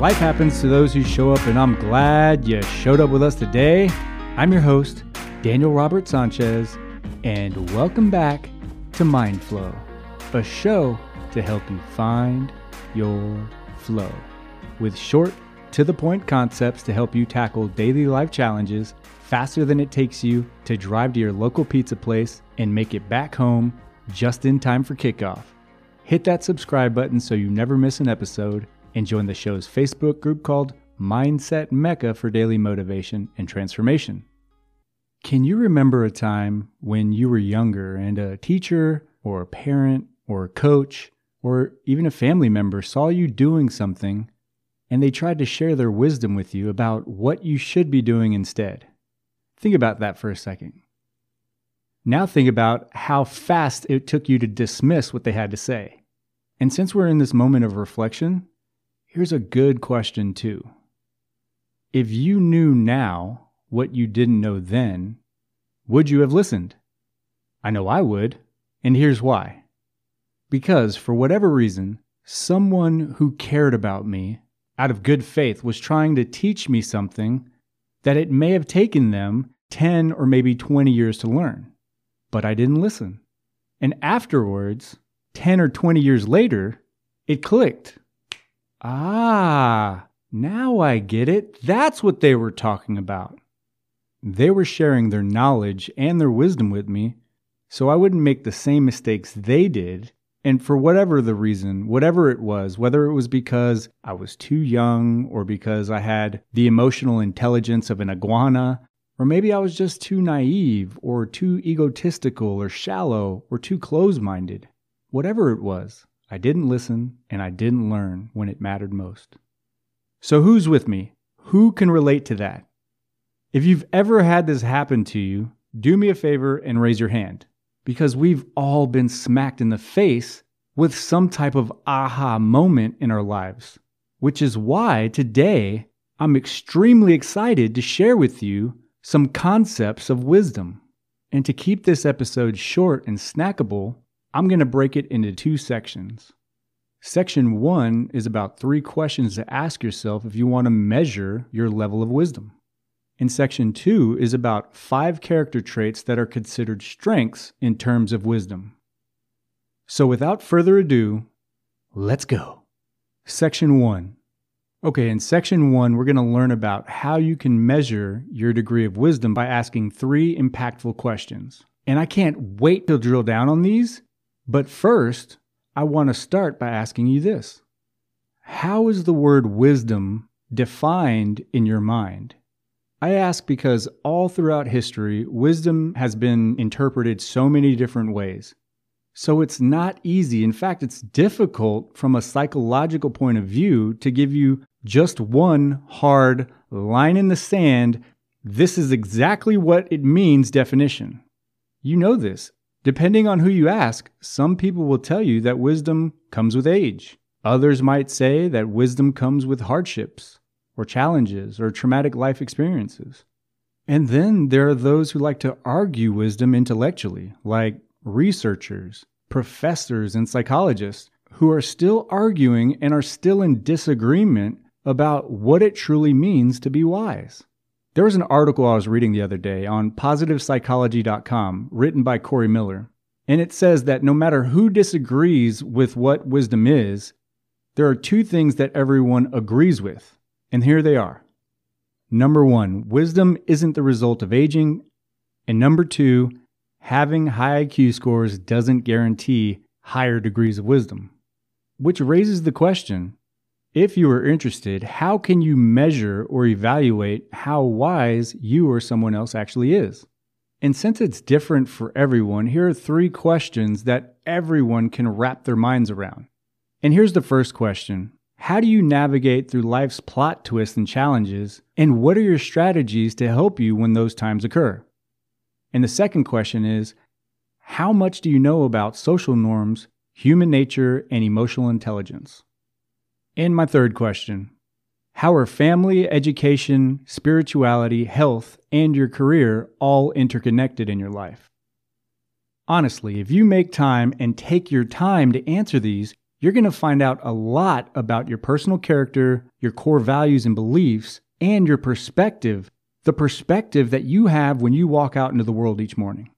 Life happens to those who show up, and I'm glad you showed up with us today. I'm your host, Daniel Robert Sanchez, and welcome back to Mind Flow, a show to help you find your flow with short, to the point concepts to help you tackle daily life challenges faster than it takes you to drive to your local pizza place and make it back home just in time for kickoff. Hit that subscribe button so you never miss an episode and join the show's Facebook group called Mindset Mecca for daily motivation and transformation. Can you remember a time when you were younger and a teacher or a parent or a coach or even a family member saw you doing something and they tried to share their wisdom with you about what you should be doing instead? Think about that for a second. Now think about how fast it took you to dismiss what they had to say. And since we're in this moment of reflection, here's a good question too. If you knew now what you didn't know then, would you have listened? I know I would, and here's why. Because for whatever reason, someone who cared about me out of good faith was trying to teach me something that it may have taken them 10 or maybe 20 years to learn. But I didn't listen. And afterwards, 10 or 20 years later, it clicked. Ah, now I get it. That's what they were talking about. They were sharing their knowledge and their wisdom with me so I wouldn't make the same mistakes they did. And for whatever the reason, whatever it was, whether it was because I was too young or because I had the emotional intelligence of an iguana or maybe I was just too naive, or too egotistical, or shallow, or too close minded. Whatever it was, I didn't listen and I didn't learn when it mattered most. So, who's with me? Who can relate to that? If you've ever had this happen to you, do me a favor and raise your hand. Because we've all been smacked in the face with some type of aha moment in our lives. Which is why today I'm extremely excited to share with you some concepts of wisdom. And to keep this episode short and snackable, I'm going to break it into two sections. Section one is about three questions to ask yourself if you want to measure your level of wisdom. And section two is about five character traits that are considered strengths in terms of wisdom. So without further ado, let's go. Section one Okay, in section one, we're going to learn about how you can measure your degree of wisdom by asking three impactful questions. And I can't wait to drill down on these, but first, I want to start by asking you this How is the word wisdom defined in your mind? I ask because all throughout history, wisdom has been interpreted so many different ways. So it's not easy. In fact, it's difficult from a psychological point of view to give you just one hard line in the sand. This is exactly what it means definition. You know this. Depending on who you ask, some people will tell you that wisdom comes with age. Others might say that wisdom comes with hardships or challenges or traumatic life experiences. And then there are those who like to argue wisdom intellectually, like researchers, professors, and psychologists, who are still arguing and are still in disagreement about what it truly means to be wise. There was an article I was reading the other day on positivepsychology.com written by Kori Miller, and it says that no matter who disagrees with what wisdom is, there are two things that everyone agrees with, and here they are. Number one, wisdom isn't the result of aging. And number two, having high IQ scores doesn't guarantee higher degrees of wisdom. Which raises the question if you are interested, how can you measure or evaluate how wise you or someone else actually is? And since it's different for everyone, here are three questions that everyone can wrap their minds around. And here's the first question How do you navigate through life's plot twists and challenges? And what are your strategies to help you when those times occur? And the second question is How much do you know about social norms, human nature, and emotional intelligence? And my third question How are family, education, spirituality, health, and your career all interconnected in your life? Honestly, if you make time and take your time to answer these, you're going to find out a lot about your personal character, your core values and beliefs, and your perspective, the perspective that you have when you walk out into the world each morning.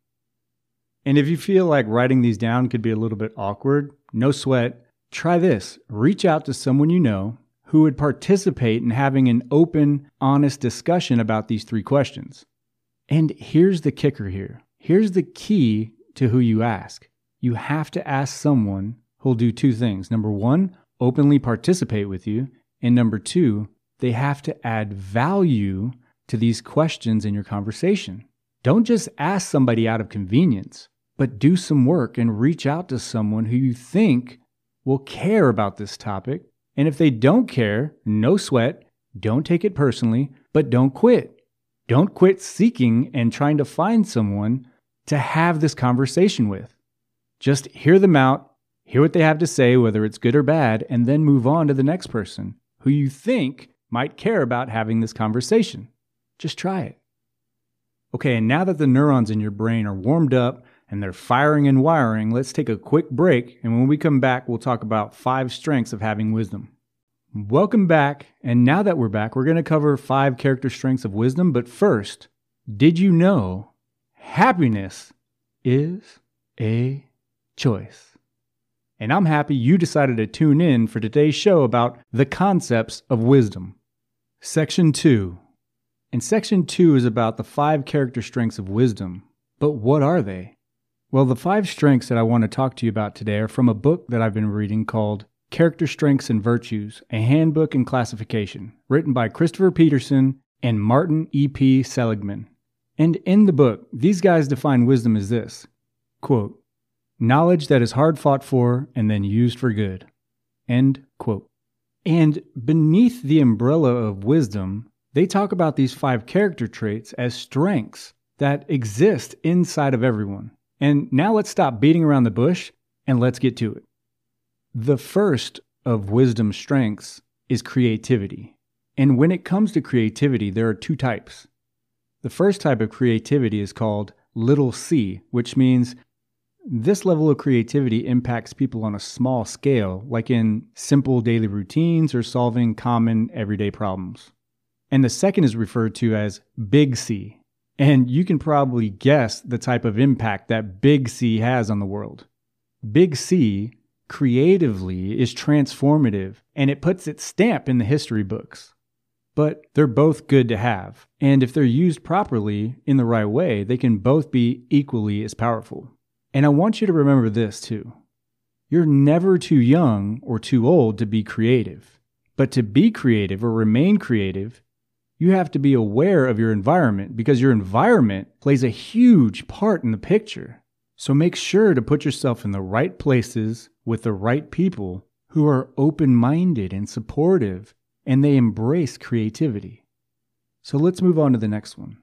And if you feel like writing these down could be a little bit awkward, no sweat. Try this reach out to someone you know who would participate in having an open, honest discussion about these three questions. And here's the kicker here here's the key to who you ask. You have to ask someone who'll do two things. Number one, openly participate with you. And number two, they have to add value to these questions in your conversation. Don't just ask somebody out of convenience, but do some work and reach out to someone who you think will care about this topic. And if they don't care, no sweat, don't take it personally, but don't quit. Don't quit seeking and trying to find someone to have this conversation with. Just hear them out, hear what they have to say, whether it's good or bad, and then move on to the next person who you think might care about having this conversation. Just try it. Okay, and now that the neurons in your brain are warmed up and they're firing and wiring, let's take a quick break. And when we come back, we'll talk about five strengths of having wisdom. Welcome back. And now that we're back, we're going to cover five character strengths of wisdom. But first, did you know happiness is a choice. And I'm happy you decided to tune in for today's show about the concepts of wisdom. Section 2. And Section 2 is about the five character strengths of wisdom. But what are they? Well, the five strengths that I want to talk to you about today are from a book that I've been reading called Character Strengths and Virtues A Handbook and Classification, written by Christopher Peterson and Martin E.P. Seligman. And in the book, these guys define wisdom as this quote, knowledge that is hard fought for and then used for good. End quote. And beneath the umbrella of wisdom, they talk about these five character traits as strengths that exist inside of everyone. And now let's stop beating around the bush and let's get to it. The first of wisdom's strengths is creativity. And when it comes to creativity, there are two types. The first type of creativity is called little c, which means this level of creativity impacts people on a small scale, like in simple daily routines or solving common everyday problems. And the second is referred to as big C. And you can probably guess the type of impact that big C has on the world. Big C creatively is transformative and it puts its stamp in the history books. But they're both good to have. And if they're used properly in the right way, they can both be equally as powerful. And I want you to remember this too. You're never too young or too old to be creative. But to be creative or remain creative, you have to be aware of your environment because your environment plays a huge part in the picture. So make sure to put yourself in the right places with the right people who are open minded and supportive and they embrace creativity. So let's move on to the next one.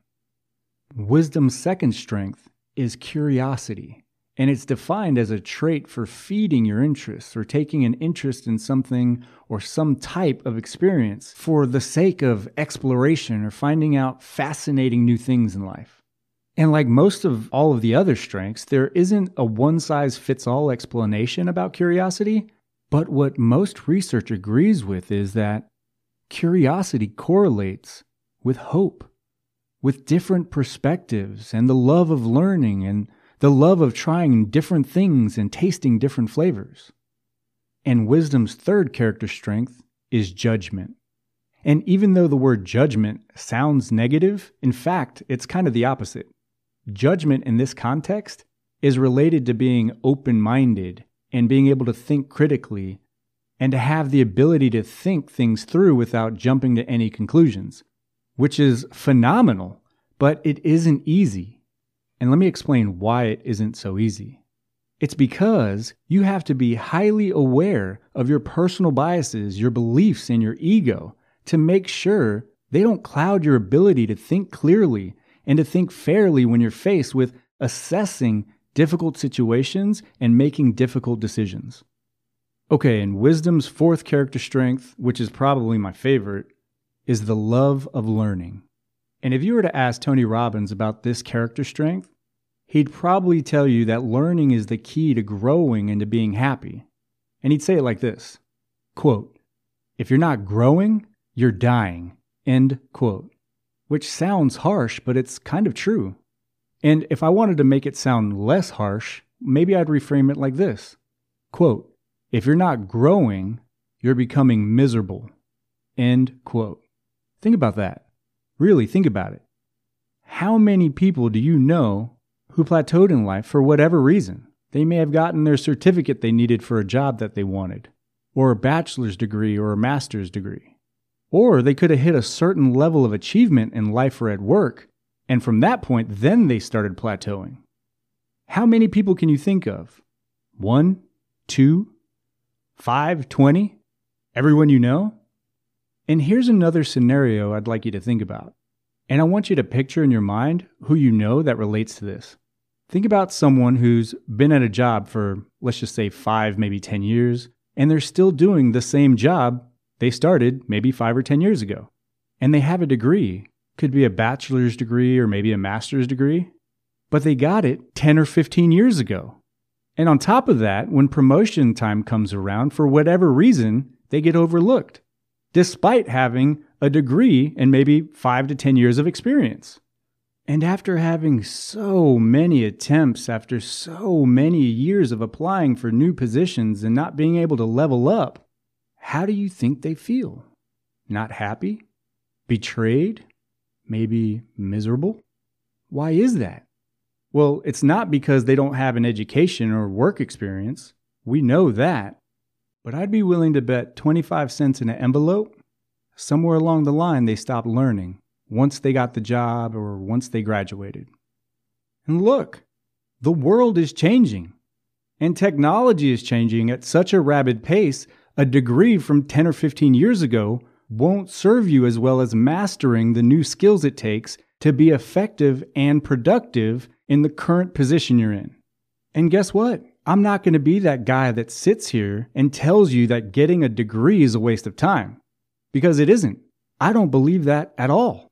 Wisdom's second strength is curiosity and it's defined as a trait for feeding your interests or taking an interest in something or some type of experience for the sake of exploration or finding out fascinating new things in life. And like most of all of the other strengths, there isn't a one size fits all explanation about curiosity. But what most research agrees with is that curiosity correlates with hope, with different perspectives and the love of learning and the love of trying different things and tasting different flavors. And wisdom's third character strength is judgment. And even though the word judgment sounds negative, in fact, it's kind of the opposite. Judgment in this context is related to being open minded and being able to think critically and to have the ability to think things through without jumping to any conclusions, which is phenomenal, but it isn't easy. And let me explain why it isn't so easy. It's because you have to be highly aware of your personal biases, your beliefs, and your ego to make sure they don't cloud your ability to think clearly and to think fairly when you're faced with assessing difficult situations and making difficult decisions. Okay, and wisdom's fourth character strength, which is probably my favorite, is the love of learning. And if you were to ask Tony Robbins about this character strength, he'd probably tell you that learning is the key to growing and to being happy. And he'd say it like this quote, If you're not growing, you're dying. End quote. Which sounds harsh, but it's kind of true. And if I wanted to make it sound less harsh, maybe I'd reframe it like this quote, If you're not growing, you're becoming miserable. End quote. Think about that. Really think about it. How many people do you know who plateaued in life for whatever reason? They may have gotten their certificate they needed for a job that they wanted, or a bachelor's degree or a master's degree. Or they could have hit a certain level of achievement in life or at work, and from that point, then they started plateauing. How many people can you think of? One, two, five, twenty? Everyone you know? And here's another scenario I'd like you to think about. And I want you to picture in your mind who you know that relates to this. Think about someone who's been at a job for, let's just say, five, maybe 10 years, and they're still doing the same job they started maybe five or 10 years ago. And they have a degree, could be a bachelor's degree or maybe a master's degree, but they got it 10 or 15 years ago. And on top of that, when promotion time comes around, for whatever reason, they get overlooked, despite having a degree and maybe five to 10 years of experience. And after having so many attempts, after so many years of applying for new positions and not being able to level up, how do you think they feel? Not happy? Betrayed? Maybe miserable? Why is that? Well, it's not because they don't have an education or work experience. We know that. But I'd be willing to bet 25 cents in an envelope somewhere along the line they stopped learning once they got the job or once they graduated. And look, the world is changing. And technology is changing at such a rapid pace, a degree from 10 or 15 years ago won't serve you as well as mastering the new skills it takes to be effective and productive in the current position you're in. And guess what? I'm not going to be that guy that sits here and tells you that getting a degree is a waste of time, because it isn't. I don't believe that at all.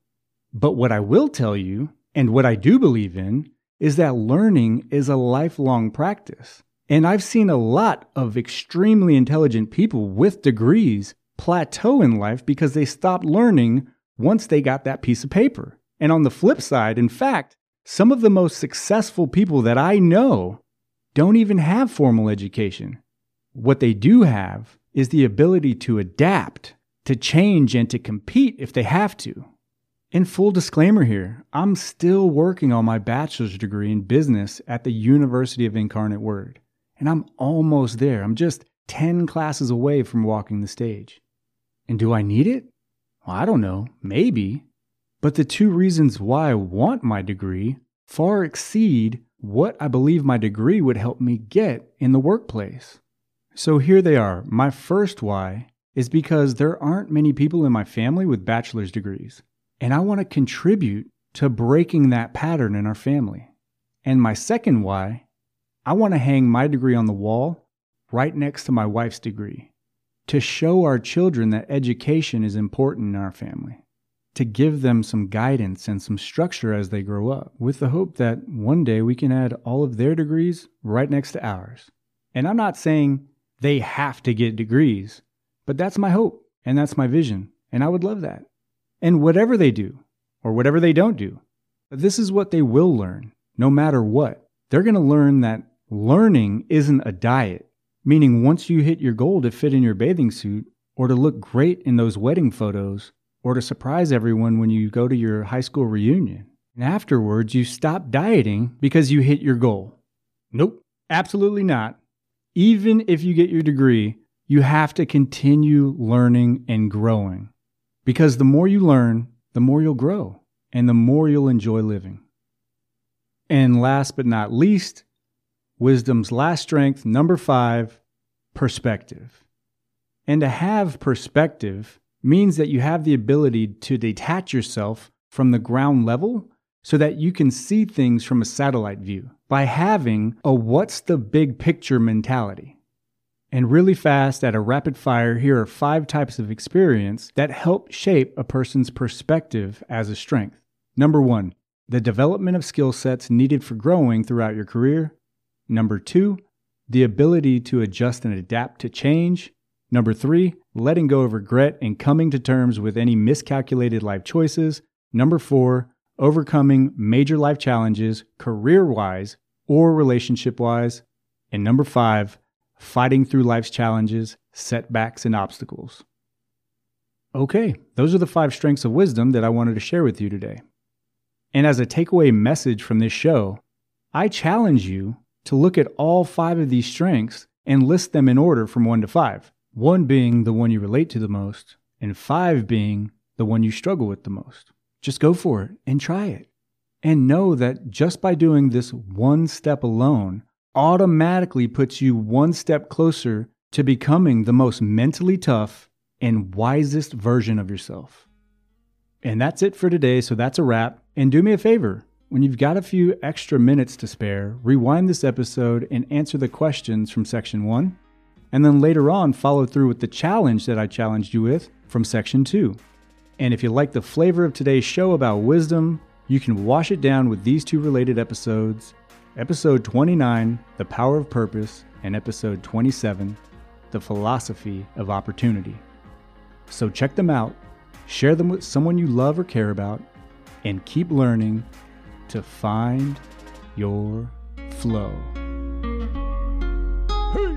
But what I will tell you, and what I do believe in, is that learning is a lifelong practice. And I've seen a lot of extremely intelligent people with degrees plateau in life because they stopped learning once they got that piece of paper. And on the flip side, in fact, some of the most successful people that I know don't even have formal education. What they do have is the ability to adapt, to change, and to compete if they have to. In full disclaimer here, I'm still working on my bachelor's degree in business at the University of Incarnate Word, and I'm almost there. I'm just 10 classes away from walking the stage. And do I need it? Well, I don't know, maybe. But the two reasons why I want my degree far exceed what I believe my degree would help me get in the workplace. So here they are. My first why is because there aren't many people in my family with bachelor's degrees. And I want to contribute to breaking that pattern in our family. And my second why, I want to hang my degree on the wall right next to my wife's degree to show our children that education is important in our family, to give them some guidance and some structure as they grow up, with the hope that one day we can add all of their degrees right next to ours. And I'm not saying they have to get degrees, but that's my hope and that's my vision. And I would love that and whatever they do, or whatever they don't do. This is what they will learn, no matter what. They're going to learn that learning isn't a diet, meaning once you hit your goal to fit in your bathing suit, or to look great in those wedding photos, or to surprise everyone when you go to your high school reunion. And afterwards, you stop dieting because you hit your goal. Nope, absolutely not. Even if you get your degree, you have to continue learning and growing. Because the more you learn, the more you'll grow and the more you'll enjoy living. And last but not least, wisdom's last strength, number five, perspective. And to have perspective means that you have the ability to detach yourself from the ground level so that you can see things from a satellite view by having a what's the big picture mentality. And really fast, at a rapid fire, here are five types of experience that help shape a person's perspective as a strength. Number one, the development of skill sets needed for growing throughout your career. Number two, the ability to adjust and adapt to change. Number three, letting go of regret and coming to terms with any miscalculated life choices. Number four, overcoming major life challenges, career wise or relationship wise. And number five, fighting through life's challenges, setbacks, and obstacles. Okay, those are the five strengths of wisdom that I wanted to share with you today. And as a takeaway message from this show, I challenge you to look at all five of these strengths and list them in order from one to five. One being the one you relate to the most, and five being the one you struggle with the most. Just go for it and try it. And know that just by doing this one step alone automatically puts you one step closer to becoming the most mentally tough and wisest version of yourself. And that's it for today. So that's a wrap. And do me a favor when you've got a few extra minutes to spare, rewind this episode and answer the questions from section one. And then later on, follow through with the challenge that I challenged you with from section two. And if you like the flavor of today's show about wisdom, you can wash it down with these two related episodes episode 29, The Power of Purpose, and episode 27, The Philosophy of Opportunity. So check them out, share them with someone you love or care about, and keep learning to find your flow. Hey.